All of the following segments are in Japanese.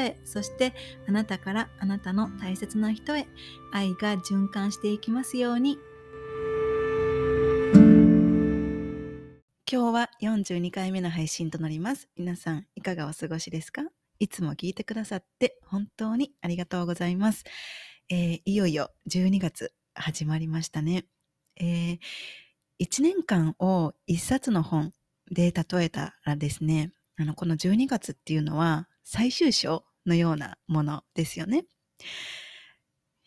へ、そしてあなたからあなたの大切な人へ愛が循環していきますように。今日は42回目の配信となります。皆さんいかがお過ごしですか？いつも聞いてくださって本当にありがとうございます。えーいよいよ12月始まりましたね。えー1年間を1冊の本で例えたらですね、あの、この12月っていうのは最終章のようなものですよね。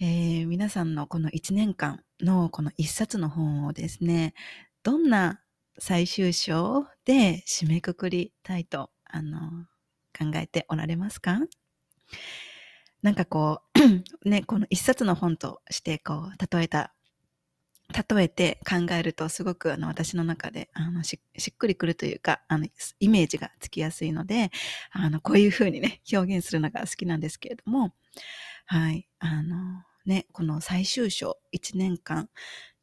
えー皆さんのこの1年間のこの1冊の本をですね、どんな最終章で締めくくりたいと、あの、考えておられますか？なんかこう、ね、この1冊の本としてこう、例えた例えて考えるとすごくあの私の中であのしっくりくるというかあのイメージがつきやすいのであのこういうふうにね表現するのが好きなんですけれどもはいあのねこの最終章1年間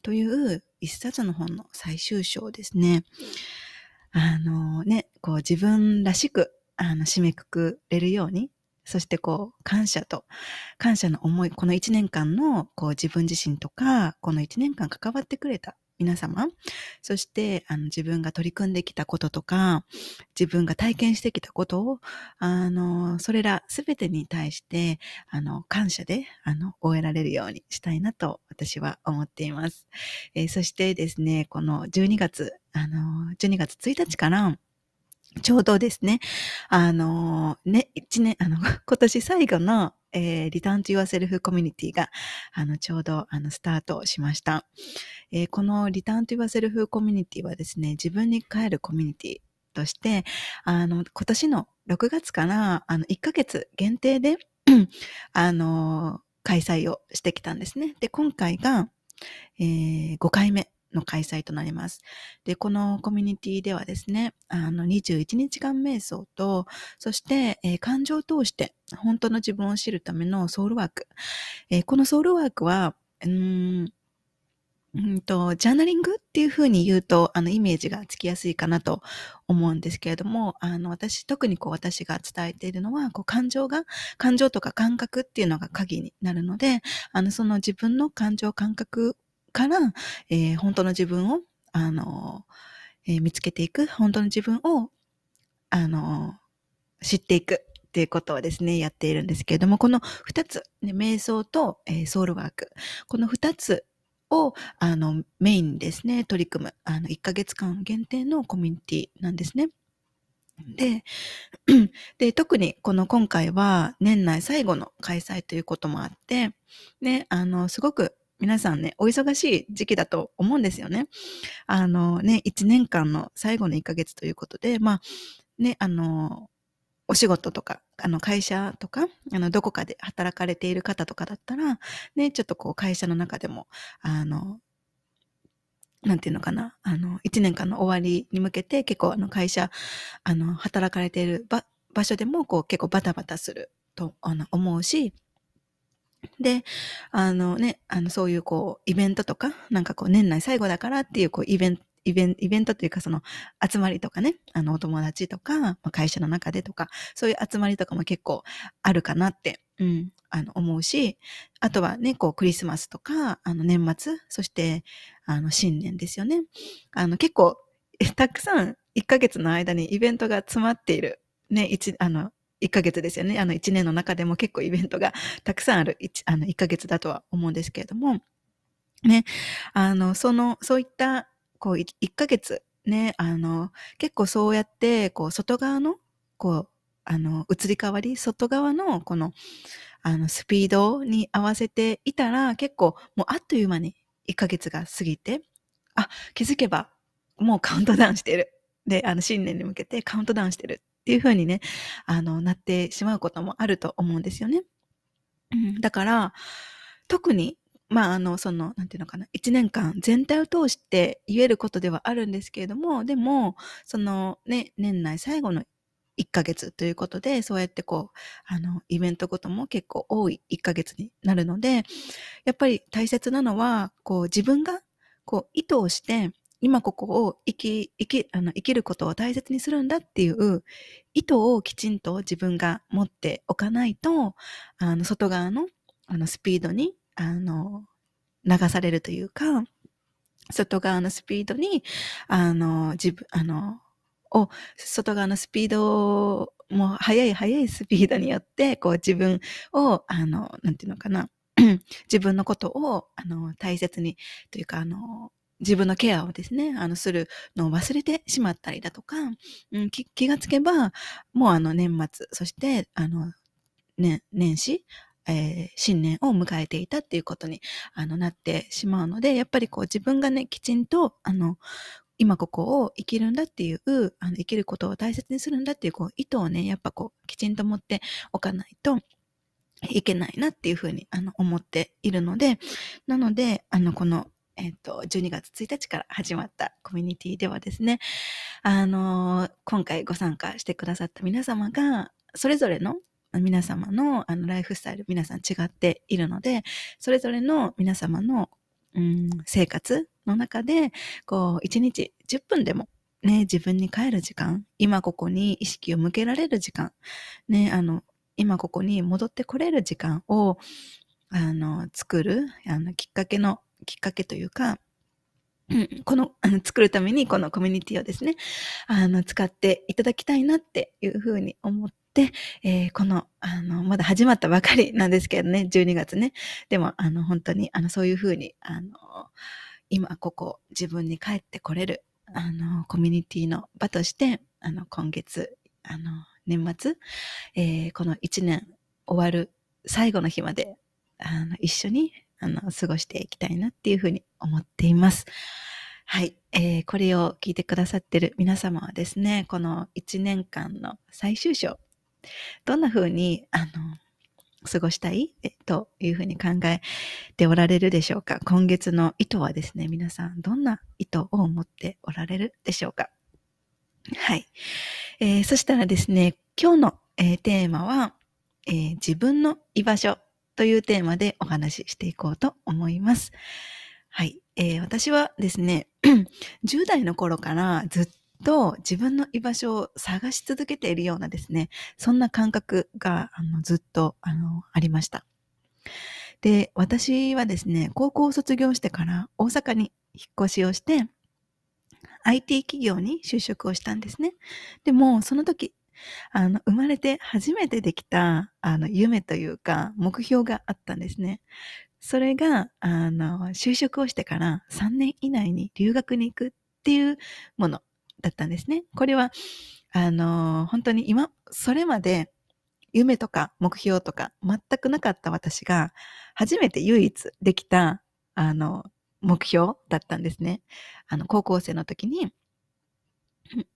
という一冊の本の最終章ですね。あのねこう自分らしくあの締めくくれるようにそしてこう感謝と感謝の思い、この1年間のこう自分自身とか、この1年間関わってくれた皆様、そしてあの自分が取り組んできたこととか、自分が体験してきたことを、あの、それらすべてに対して、あの、感謝で、あの、終えられるようにしたいなと私は思っています。えーそしてですね、この12月、あの、12月1日から、ちょうどですね、あのね、一年、あの、今年最後の、えー、リターンと Yourself コミュニティが、あの、ちょうど、あの、スタートしました。えーこのリターンと Yourself コミュニティはですね、自分に帰るコミュニティとして、あの、今年の6月から、あの、1ヶ月限定で、あの、開催をしてきたんですね。で、今回が、えー5回目の開催となります。で、このコミュニティではですね、あの、21日間瞑想と、そして、えー感情を通して本当の自分を知るためのソウルワーク。えーこのソウルワークは、うーん、うんと、ジャーナリングっていうふうに言うと、あの、イメージがつきやすいかなと思うんですけれども、あの、私、特にこう、私が伝えているのは、こう、感情が、感情とか感覚っていうのが鍵になるので、あの、その自分の感情、感覚から、えー本当の自分を、あの、えー見つけていく、本当の自分を、あの、知っていくっていうことをですね、やっているんですけれども、この二つ、ね、瞑想と、えーソウルワーク、この二つを、あの、メインにですね、取り組む、あの、1ヶ月間限定のコミュニティなんですね。で、で、特にこの今回は年内最後の開催ということもあって、ね、あの、すごく皆さんね、お忙しい時期だと思うんですよね。あのね、1年間の最後の1ヶ月ということで、まあ、ね、あの、お仕事とか、あの、会社とか、あの、どこかで働かれている方とかだったら、ね、ちょっとこう、会社の中でも、あの、なんていうのかな、あの、1年間の終わりに向けて、結構、あの、会社、あの、働かれている場場所でも、こう、結構バタバタすると、あの、思うし、で、あのね、あの、そういうこう、イベントとか、なんかこう、年内最後だからっていう、こう、イベント、イベン、イベントというか、その、集まりとかね、あの、お友達とか、まあ会社の中でとか、そういう集まりとかも結構あるかなって、うん、あの、思うし、あとはね、こう、クリスマスとか、あの、年末、そして、あの、新年ですよね。あの、結構、たくさん、1ヶ月の間にイベントが詰まっている、ね、一、あの、1ヶ月ですよね。あの、1年の中でも結構イベントがたくさんある1、あの、1ヶ月だとは思うんですけれども、ね、あの、その、そういった、こう、1ヶ月、ね、あの、結構そうやって、こう、外側の、こう、あの、移り変わり、外側の、この、あの、スピードに合わせていたら、結構、もうあっという間に1ヶ月が過ぎて、あ、気づけば、もうカウントダウンしてる。で、あの、新年に向けてカウントダウンしてるっていう風にね、あの、なってしまうこともあると思うんですよね。だから、特に、まあ、あの、その、なんていうのかな、一年間全体を通して言えることではあるんですけれども、でも、そのね、年内最後の1ヶ月ということで、そうやってこう、あの、イベントごとも結構多い1ヶ月になるので、やっぱり大切なのは、こう、自分が、こう、意図をして、今ここを生き、生き、あの、生きることを大切にするんだっていう意図をきちんと自分が持っておかないと、あの、外側の、あの、スピードに、あの、流されるというか、外側のスピードに、あの、自分、あの、を、外側のスピードも速い速いスピードによって、こう自分を、あの、なんていうのかな、自分のことを、あの、大切に、というか、あの、自分のケアをですね、あの、するのを忘れてしまったりだとか、うん、気がつけば、もうあの年末、そして、あの、ね、年始、えー、新年を迎えていたっていうことにあのなってしまうので、やっぱりこう自分がね、きちんと、あの、今ここを生きるんだっていう、あの生きることを大切にするんだっていうこう意図をね、やっぱこうきちんと持っておかないといけないなっていうふうにあの思っているので、なので、あのこのえっ、と、12月1日から始まったコミュニティではですね、あの、今回ご参加してくださった皆様が、それぞれの皆様のあのライフスタイル、皆さん違っているので、それぞれの皆様の、うん、生活の中で、こう、1日10分でもね、自分に帰る時間、今ここに意識を向けられる時間、ね、あの、今ここに戻ってこれる時間を、あの、作る、あの、きっかけのきっかけというか、うん、この、あの、作るためにこのコミュニティをですね、あの、使っていただきたいなっていうふうに思って、えー、この、あの、まだ始まったばかりなんですけどね、12月ね。でも、あの、本当に、あの、そういうふうに、あの、今ここ自分に帰ってこれる、あの、コミュニティの場として、あの、今月、あの、年末、えー、この1年終わる最後の日まで、あの、一緒にあの、過ごしていきたいなっていうふうに思っています。はい。えー、これを聞いてくださってる皆様はですね、この1年間の最終章、どんな風に、あの、過ごしたい？というふうに考えておられるでしょうか？今月の意図はですね、皆さんどんな意図を持っておられるでしょうか？はい。えー、そしたらですね、今日の、えー、テーマは、えー、自分の居場所というテーマでお話ししていこうと思います。はい。えー、私はですね、10代の頃からずっと自分の居場所を探し続けているようなですね、そんな感覚があのずっとあのありました。で、私はですね、高校を卒業してから大阪に引っ越しをして、IT 企業に就職をしたんですね。でも、その時、あの、生まれて初めてできた、あの、夢というか、目標があったんですね。それが、あの、就職をしてから3年以内に留学に行くっていうものだったんですね。これは、あの、本当に今、それまで夢とか目標とか全くなかった私が、初めて唯一できた、あの、目標だったんですね。あの、高校生の時に、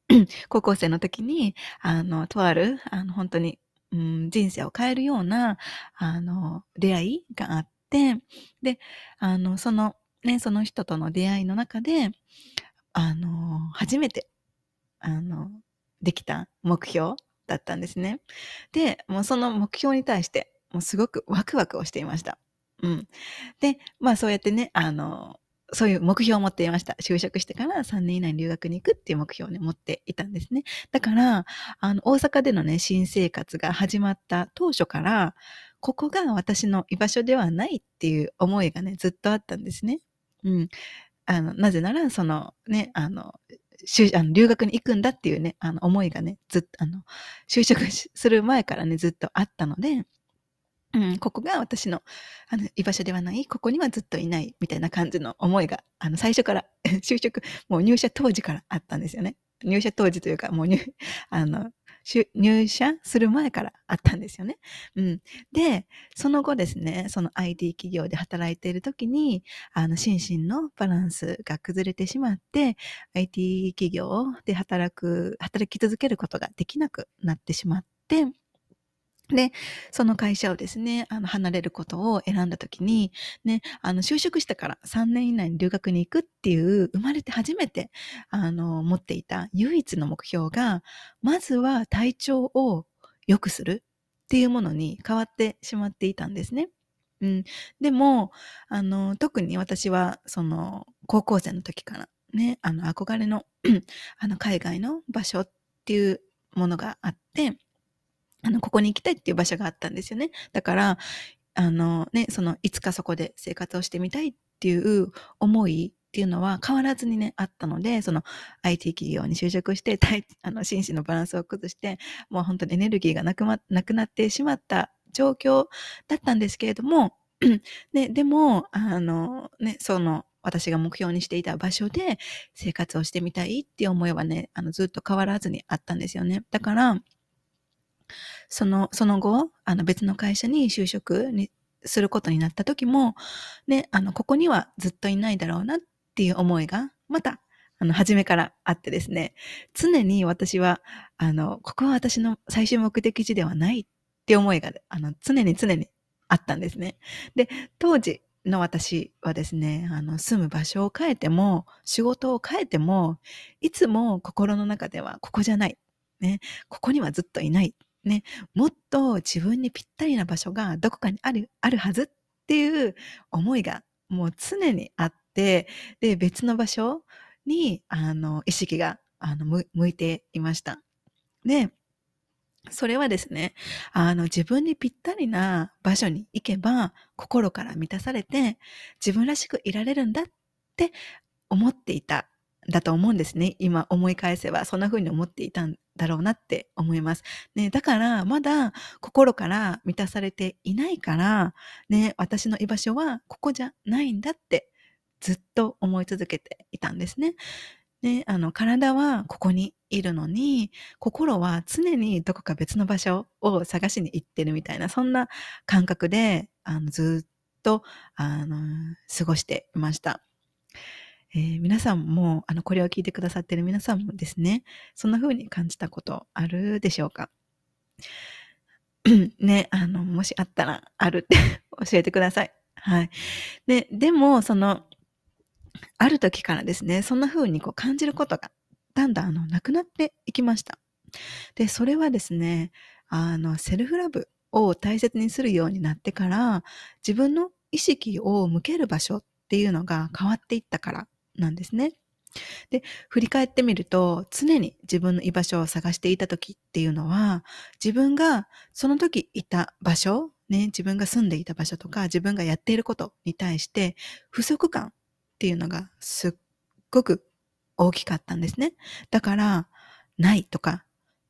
高校生の時に、あの、とある、あの、本当に、うん、人生を変えるような、あの、出会いがあって、で、あの、その、ね、その人との出会いの中で、あの、初めて、あの、できた目標だったんですね。で、もうその目標に対して、もうすごくワクワクをしていました。うん。で、まあそうやってね、あの、そういう目標を持っていました。就職してから3年以内に留学に行くっていう目標をね、持っていたんですね。だから、あの、大阪でのね、新生活が始まった当初から、ここが私の居場所ではないっていう思いがね、ずっとあったんですね。うん。あの、なぜなら、そのね、あの、あの留学に行くんだっていうね、あの思いがね、ずっと、あの、就職する前からね、ずっとあったので、うん、ここが私のあの居場所ではない、ここにはずっといないみたいな感じの思いが、あの最初から 就職、もう入社当時からあったんですよね。入社当時というか、もう入、あの、入社する前からあったんですよね。うん。で、その後ですね、その IT 企業で働いている時に、あの、心身のバランスが崩れてしまって、IT 企業で働く、働き続けることができなくなってしまって、で、その会社をですね、あの、離れることを選んだときに、ね、あの、就職してから3年以内に留学に行くっていう、生まれて初めて、あの、持っていた唯一の目標が、まずは体調を良くするっていうものに変わってしまっていたんですね。うん。でも、あの、特に私は、その、高校生の時からね、あの、憧れの あの、海外の場所っていうものがあって、あの、ここに行きたいっていう場所があったんですよね。だから、あのね、その、いつかそこで生活をしてみたいっていう思いっていうのは変わらずにね、あったので、その IT 企業に就職して、あの、心身のバランスを崩して、もう本当にエネルギーがなく,、ま、なくなってしまった状況だったんですけれども、ね、でも、あの、ね、その、私が目標にしていた場所で生活をしてみたいっていう思いはね、あの、ずっと変わらずにあったんですよね。だから、その、その後、あの別の会社に就職にすることになった時も、ね、あの、ここにはずっといないだろうなっていう思いが、また、あの、初めからあってですね、常に私は、あの、ここは私の最終目的地ではないって思いが、あの、常に常にあったんですね。で、当時の私はですね、あの、住む場所を変えても、仕事を変えても、いつも心の中では、ここじゃない。ね、ここにはずっといないね、もっと自分にぴったりな場所がどこかにある、あるはずっていう思いがもう常にあって、で、別の場所に、あの、意識が、あの、向いていました。で、それはですね、あの、自分にぴったりな場所に行けば、心から満たされて、自分らしくいられるんだって思っていただと思うんですね。今思い返せば、そんな風に思っていたんだろうなって思います。ね、だから、まだ心から満たされていないから、ね、私の居場所はここじゃないんだってずっと思い続けていたんですね。ね、あの、体はここにいるのに、心は常にどこか別の場所を探しに行ってるみたいな、そんな感覚で、あの、ずっと、あの、過ごしていました。えー、皆さんも、あの、これを聞いてくださってる皆さんもですね、そんな風に感じたことあるでしょうか？ね、あの、もしあったら、あるって 教えてください。はい。で、でも、その、ある時からですね、そんな風にこう感じることが、だんだんあの、なくなっていきました。で、それはですね、あの、セルフラブを大切にするようになってから、自分の意識を向ける場所っていうのが変わっていったからなんですね。で、振り返ってみると、常に自分の居場所を探していた時っていうのは、自分がその時いた場所、ね、自分が住んでいた場所とか、自分がやっていることに対して、不足感っていうのがすっごく大きかったんですね。だから、ないとか、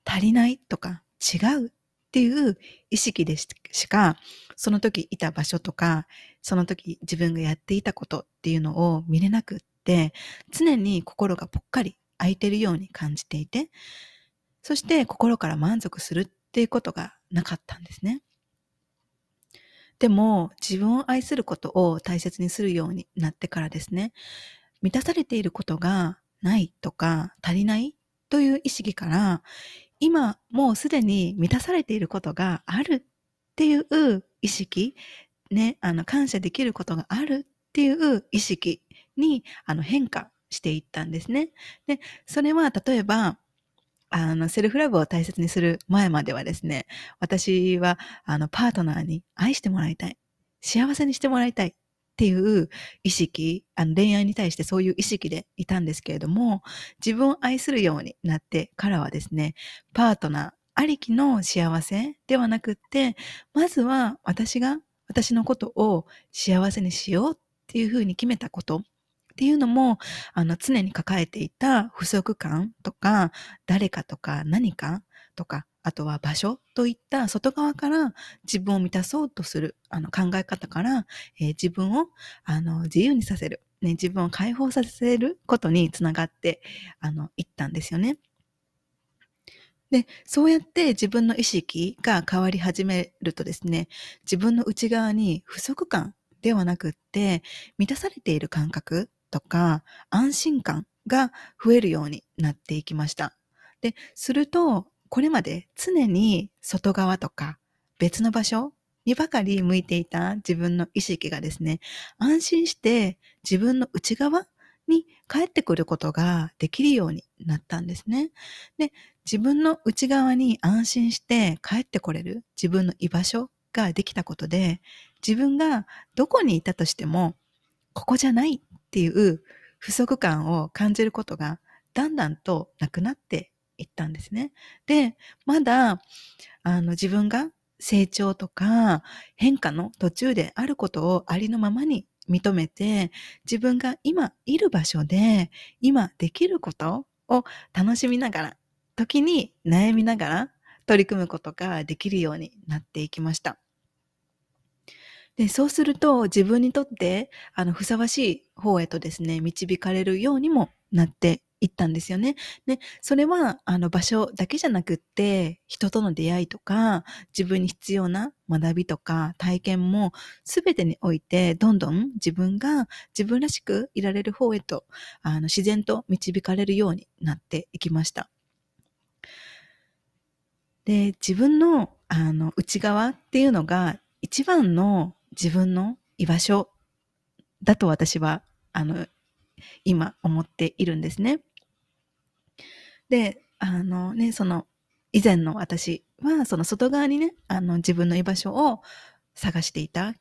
足りないとか、違うっていう意識でしか、その時いた場所とか、その時自分がやっていたことっていうのを見れなくって、常に心がぽっかり空いてるように感じていて、そして心から満足するっていうことがなかったんですね。でも、自分を愛することを大切にするようになってからですね、満たされていることがないとか足りないという意識から、今もうすでに満たされていることがあるっていう意識、ね、あの、感謝できることがあるっていう意識にあの変化していったんですね。で、それは例えば、あの、セルフラブを大切にする前まではですね、私は、あの、パートナーに愛してもらいたい。幸せにしてもらいたいっていう意識、あの恋愛に対してそういう意識でいたんですけれども、自分を愛するようになってからはですね、パートナーありきの幸せではなくって、まずは私が私のことを幸せにしようっていうふうに決めたことっていうのも、あの、常に抱えていた不足感とか、誰かとか何かとか、あとは場所といった外側から自分を満たそうとするあの考え方から、えー、自分をあの自由にさせる、ね、自分を解放させることにつながってあのいったんですよね。で、そうやって自分の意識が変わり始めるとですね、自分の内側に不足感ではなくって、満たされている感覚とか安心感が増えるようになっていきました。で、すると、これまで常に外側とか別の場所にばかり向いていた自分の意識がですね、安心して自分の内側に帰ってくることができるようになったんですね。で、自分の内側に安心して帰ってこれる自分の居場所ができたことで、自分がどこにいたとしても、ここじゃないていう不足感を感じることがだんだんとなくなっていったんですね。で、まだ、あの、自分が成長とか変化の途中であることをありのままに認めて、自分が今いる場所で、今できることを楽しみながら、時に悩みながら取り組むことができるようになっていきました。で、そうすると自分にとってあのふさわしい方へとですね、導かれるようにもなっていったんですよね。で、それはあの場所だけじゃなくって、人との出会いとか、自分に必要な学びとか体験も全てにおいて、どんどん自分が自分らしくいられる方へと、あの自然と導かれるようになっていきました。で、自分のあの内側っていうのが一番の自分の居場所だと私は、あの、今思っているんですね。で、あのね、その、以前の私は、その外側にね、あの、自分の居場所を探していた。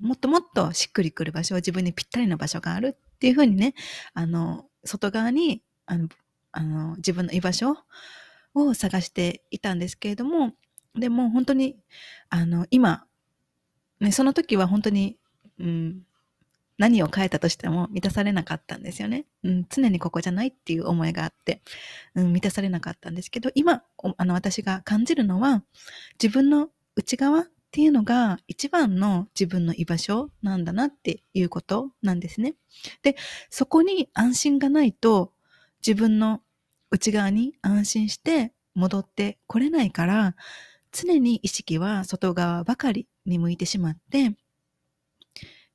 もっともっとしっくりくる場所、自分にぴったりの場所があるっていうふうにね、あの、外側に、あの、あの自分の居場所を探していたんですけれども、でも本当に、あの、今、ね、その時は本当に、うん、何を変えたとしても満たされなかったんですよね。うん、常にここじゃないっていう思いがあって、うん、満たされなかったんですけど、今、あの、私が感じるのは、自分の内側っていうのが一番の自分の居場所なんだなっていうことなんですね。で、そこに安心がないと、自分の内側に安心して戻ってこれないから、常に意識は外側ばかりに向いてしまって、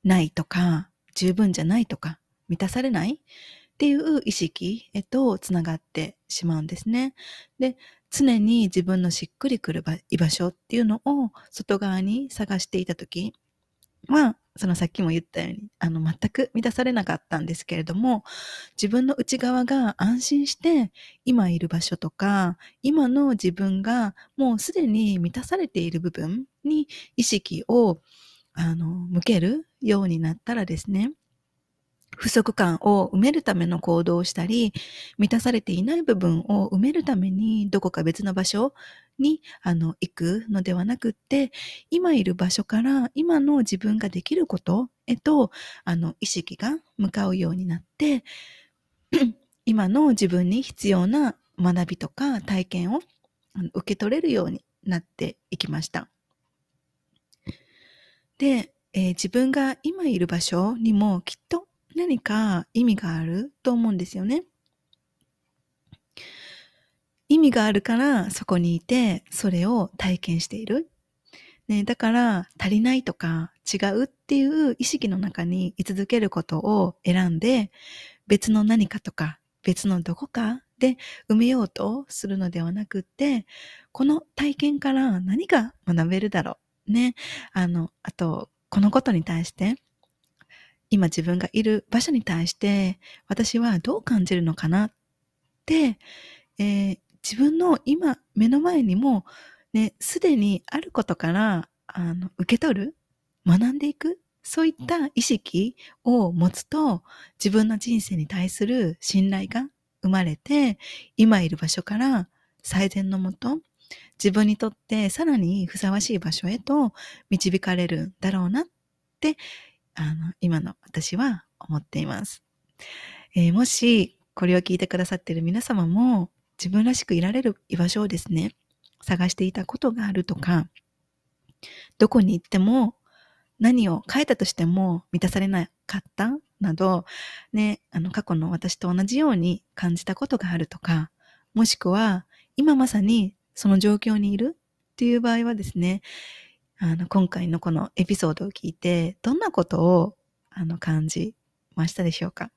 ないとか、十分じゃないとか、満たされないっていう意識へとつながってしまうんですね。で、常に自分のしっくりくる居場所っていうのを外側に探していたときは、そのさっきも言ったように、あの、全く満たされなかったんですけれども、自分の内側が安心して、今いる場所とか、今の自分がもうすでに満たされている部分に意識を、あの、向けるようになったらですね、不足感を埋めるための行動をしたり、満たされていない部分を埋めるためにどこか別の場所にあの行くのではなくって、今いる場所から今の自分ができることへとあの意識が向かうようになって、今の自分に必要な学びとか体験を受け取れるようになっていきました。で、えー、自分が今いる場所にもきっと何か意味がある？と思うんですよね。意味があるからそこにいてそれを体験している。ね、だから足りないとか違うっていう意識の中に居続けることを選んで別の何かとか別のどこかで埋めようとするのではなくってこの体験から何が学べるだろう？ね。あの、あと、このことに対して今自分がいる場所に対して私はどう感じるのかなって、えー、自分の今目の前にもね、すでにあることからあの受け取る、学んでいく、そういった意識を持つと自分の人生に対する信頼が生まれて、今いる場所から最善のもと、自分にとってさらにふさわしい場所へと導かれるんだろうなってあの、今の私は思っています。えー、もし、これを聞いてくださっている皆様も、自分らしくいられる居場所をですね、探していたことがあるとか、どこに行っても何を変えたとしても満たされなかったなど、ね、あの過去の私と同じように感じたことがあるとか、もしくは今まさにその状況にいるっていう場合はですね、あの、今回のこのエピソードを聞いて、どんなことを、あの、感じましたでしょうか？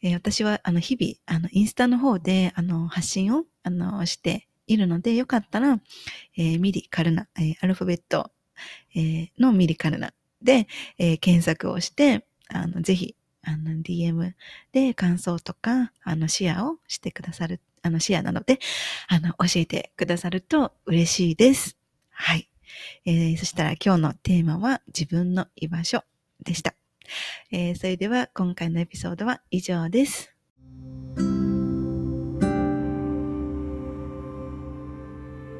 えー、私は、あの、日々、あの、インスタの方で、あの、発信を、あの、しているので、よかったら、えー、ミリカルナ、えー、アルファベット、えー、のミリカルナで、えー、検索をして、あの、ぜひ、あの、DM で感想とか、あの、シェアをしてくださる、あの、シェアなので、あの、教えてくださると嬉しいです。はい。えー、そしたら今日のテーマは自分の居場所でした。えー、それでは今回のエピソードは以上です。